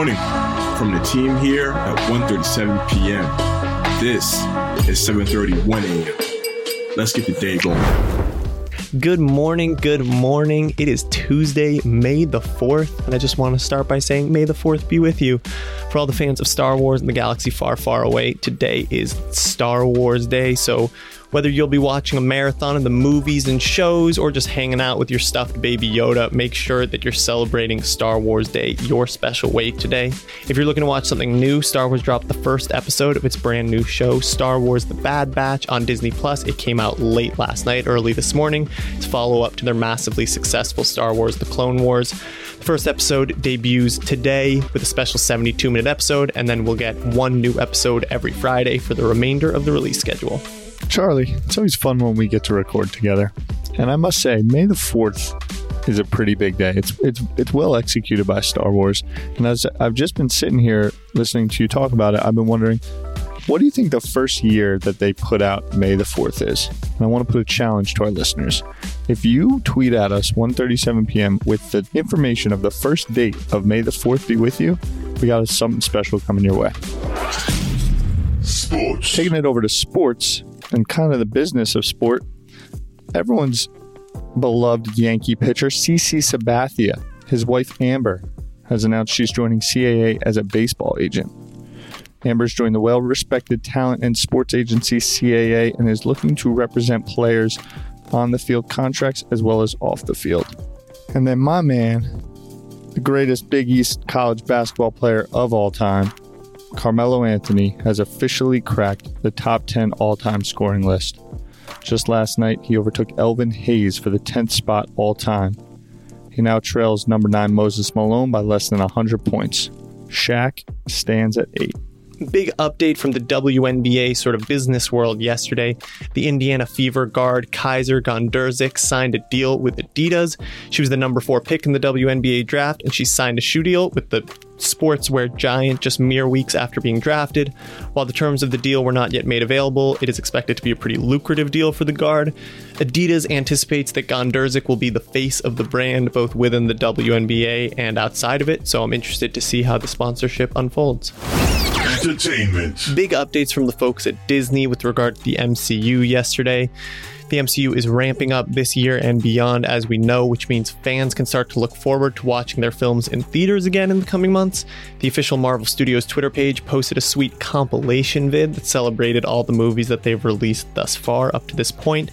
morning from the team here at 1.37 p.m. This is 7.31 a.m. Let's get the day going. Good morning, good morning. It is Tuesday, May the 4th, and I just want to start by saying, May the 4th be with you. For all the fans of Star Wars and the galaxy far, far away, today is Star Wars Day, so whether you'll be watching a marathon of the movies and shows or just hanging out with your stuffed baby Yoda, make sure that you're celebrating Star Wars Day your special way today. If you're looking to watch something new, Star Wars dropped the first episode of its brand new show, Star Wars The Bad Batch, on Disney Plus. It came out late last night, early this morning, to follow up to their massively successful Star Wars The Clone Wars. The first episode debuts today with a special 72 minute episode, and then we'll get one new episode every Friday for the remainder of the release schedule. Charlie, it's always fun when we get to record together. And I must say, May the 4th is a pretty big day. It's it's it's well executed by Star Wars. And as I've just been sitting here listening to you talk about it, I've been wondering, what do you think the first year that they put out May the 4th is? And I want to put a challenge to our listeners. If you tweet at us 1:37 p.m. with the information of the first date of May the 4th be with you, we got something special coming your way. Sports. Taking it over to sports, and kind of the business of sport, everyone's beloved Yankee pitcher, CC Sabathia, his wife Amber, has announced she's joining CAA as a baseball agent. Amber's joined the well respected talent and sports agency CAA and is looking to represent players on the field contracts as well as off the field. And then my man, the greatest Big East college basketball player of all time, Carmelo Anthony has officially cracked the top 10 all time scoring list. Just last night, he overtook Elvin Hayes for the 10th spot all time. He now trails number 9 Moses Malone by less than 100 points. Shaq stands at 8 big update from the WNBA sort of business world yesterday. The Indiana Fever guard Kysre Gondrezick signed a deal with Adidas. She was the number four pick in the WNBA draft, and she signed a shoe deal with the sportswear giant just mere weeks after being drafted. While the terms of the deal were not yet made available, it is expected to be a pretty lucrative deal for the guard. Adidas anticipates that Gondrezick will be the face of the brand both within the WNBA and outside of it, so I'm interested to see how the sponsorship unfolds. Entertainment. Big updates from the folks at Disney with regard to the MCU yesterday. The MCU is ramping up this year and beyond, as we know, which means fans can start to look forward to watching their films in theaters again in the coming months. The official Marvel Studios Twitter page posted a sweet compilation vid that celebrated all the movies that they've released thus far up to this point.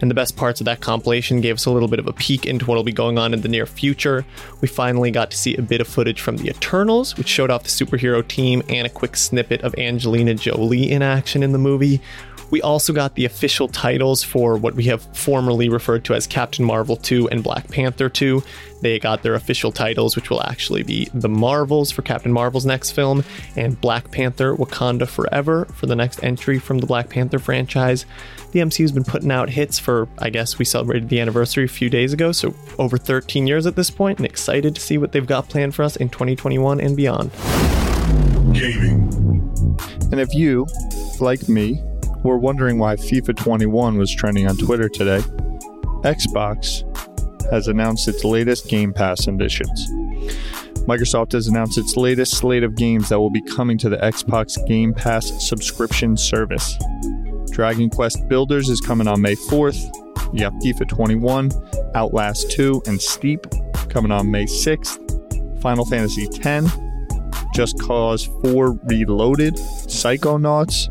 And the best parts of that compilation gave us a little bit of a peek into what will be going on in the near future. We finally got to see a bit of footage from the Eternals, which showed off the superhero team and a quick snippet of Angelina Jolie in action in the movie. We also got the official titles for what we have formerly referred to as Captain Marvel 2 and Black Panther 2. They got their official titles, which will actually be The Marvels for Captain Marvel's next film, and Black Panther Wakanda Forever for the next entry from the Black Panther franchise. The MCU's been putting out hits for, I guess, we celebrated the anniversary a few days ago, so over 13 years at this point, and excited to see what they've got planned for us in 2021 and beyond. Gaming. And if you, like me, were wondering why FIFA 21 was trending on Twitter today, Xbox has announced its latest Game Pass additions. Microsoft has announced its latest slate of games that will be coming to the Xbox Game Pass subscription service. Dragon Quest Builders is coming on May 4th. You have FIFA 21, Outlast 2, and Steep coming on May 6th. Final Fantasy X, Just Cause 4 Reloaded, Psychonauts,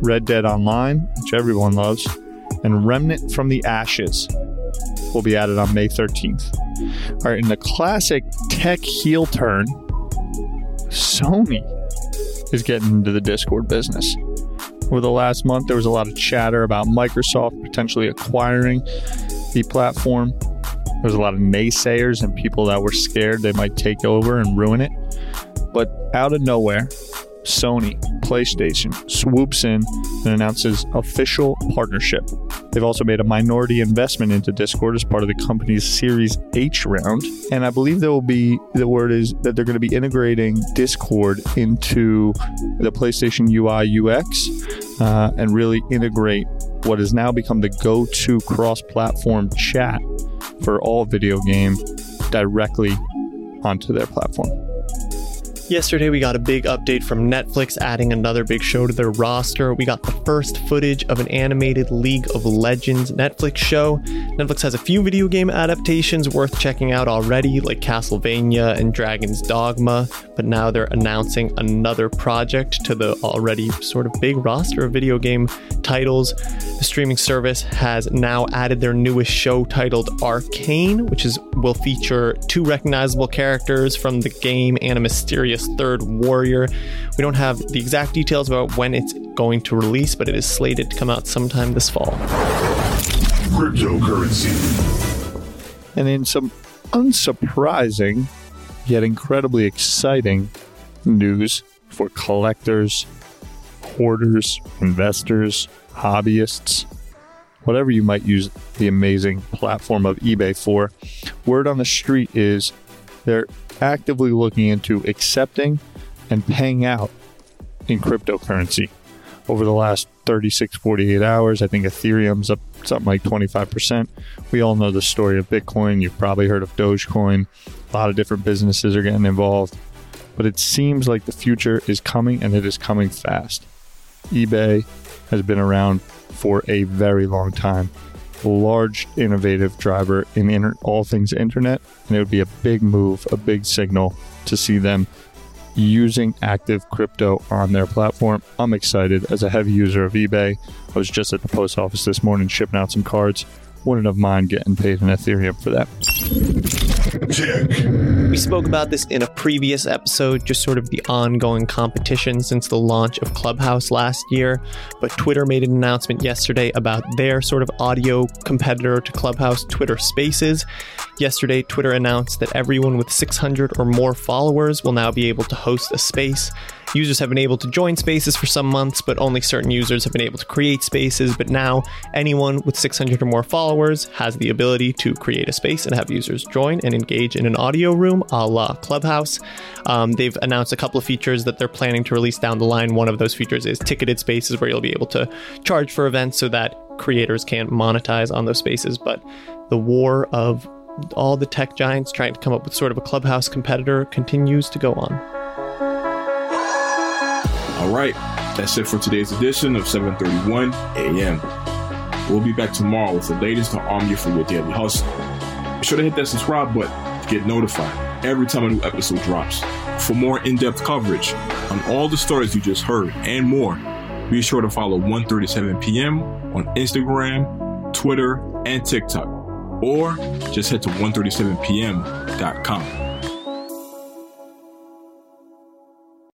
Red Dead Online, which everyone loves, and Remnant from the Ashes will be added on May 13th. All right, in the classic tech heel turn, Sony is getting into the Discord business. Over the last month, there was a lot of chatter about Microsoft potentially acquiring the platform. There was a lot of naysayers and people that were scared they might take over and ruin it. But out of nowhere, Sony, PlayStation swoops in and announces official partnership. They've also made a minority investment into Discord as part of the company's Series H round, and I believe there will be the word is that they're going to be integrating Discord into the PlayStation UI UX uh, and really integrate what has now become the go-to cross-platform chat for all video game directly onto their platform. Yesterday, we got a big update from Netflix adding another big show to their roster. We got the first footage of an animated League of Legends Netflix show. Netflix has a few video game adaptations worth checking out already, like Castlevania and Dragon's Dogma, but now they're announcing another project to the already sort of big roster of video game titles. The streaming service has now added their newest show titled Arcane, which is will feature two recognizable characters from the game and a mysterious third warrior. We don't have the exact details about when it's going to release, but it is slated to come out sometime this fall. Cryptocurrency. And in some unsurprising yet incredibly exciting news for collectors, hoarders, investors, hobbyists, whatever you might use the amazing platform of eBay for, word on the street is they're actively looking into accepting and paying out in cryptocurrency. Over the last 36, 48 hours, I think Ethereum's up something like 25%. We all know the story of Bitcoin. You've probably heard of Dogecoin. A lot of different businesses are getting involved. But it seems like the future is coming and it is coming fast. eBay has been around for a very long time. Large innovative driver in inter- all things internet, and it would be a big move, a big signal to see them using active crypto on their platform. I'm excited as a heavy user of eBay. I was just at the post office this morning shipping out some cards. Wouldn't have mind getting paid in Ethereum for that. We spoke about this in a previous episode, just sort of the ongoing competition since the launch of Clubhouse last year. But Twitter made an announcement yesterday about their sort of audio competitor to Clubhouse, Twitter Spaces. Yesterday, Twitter announced that everyone with 600 or more followers will now be able to host a space. Users have been able to join spaces for some months, but only certain users have been able to create spaces. But now, anyone with 600 or more followers has the ability to create a space and have users join and engage in an audio room a la Clubhouse. Um, they've announced a couple of features that they're planning to release down the line. One of those features is ticketed spaces where you'll be able to charge for events so that creators can monetize on those spaces. But the war of all the tech giants trying to come up with sort of a Clubhouse competitor continues to go on. All right, that's it for today's edition of 7:31 a.m. We'll be back tomorrow with the latest to arm you for your daily hustle. Be sure to hit that subscribe button to get notified every time a new episode drops. For more in-depth coverage on all the stories you just heard and more, be sure to follow 1:37 p.m. on Instagram, Twitter, and TikTok, or just head to 137pm.com.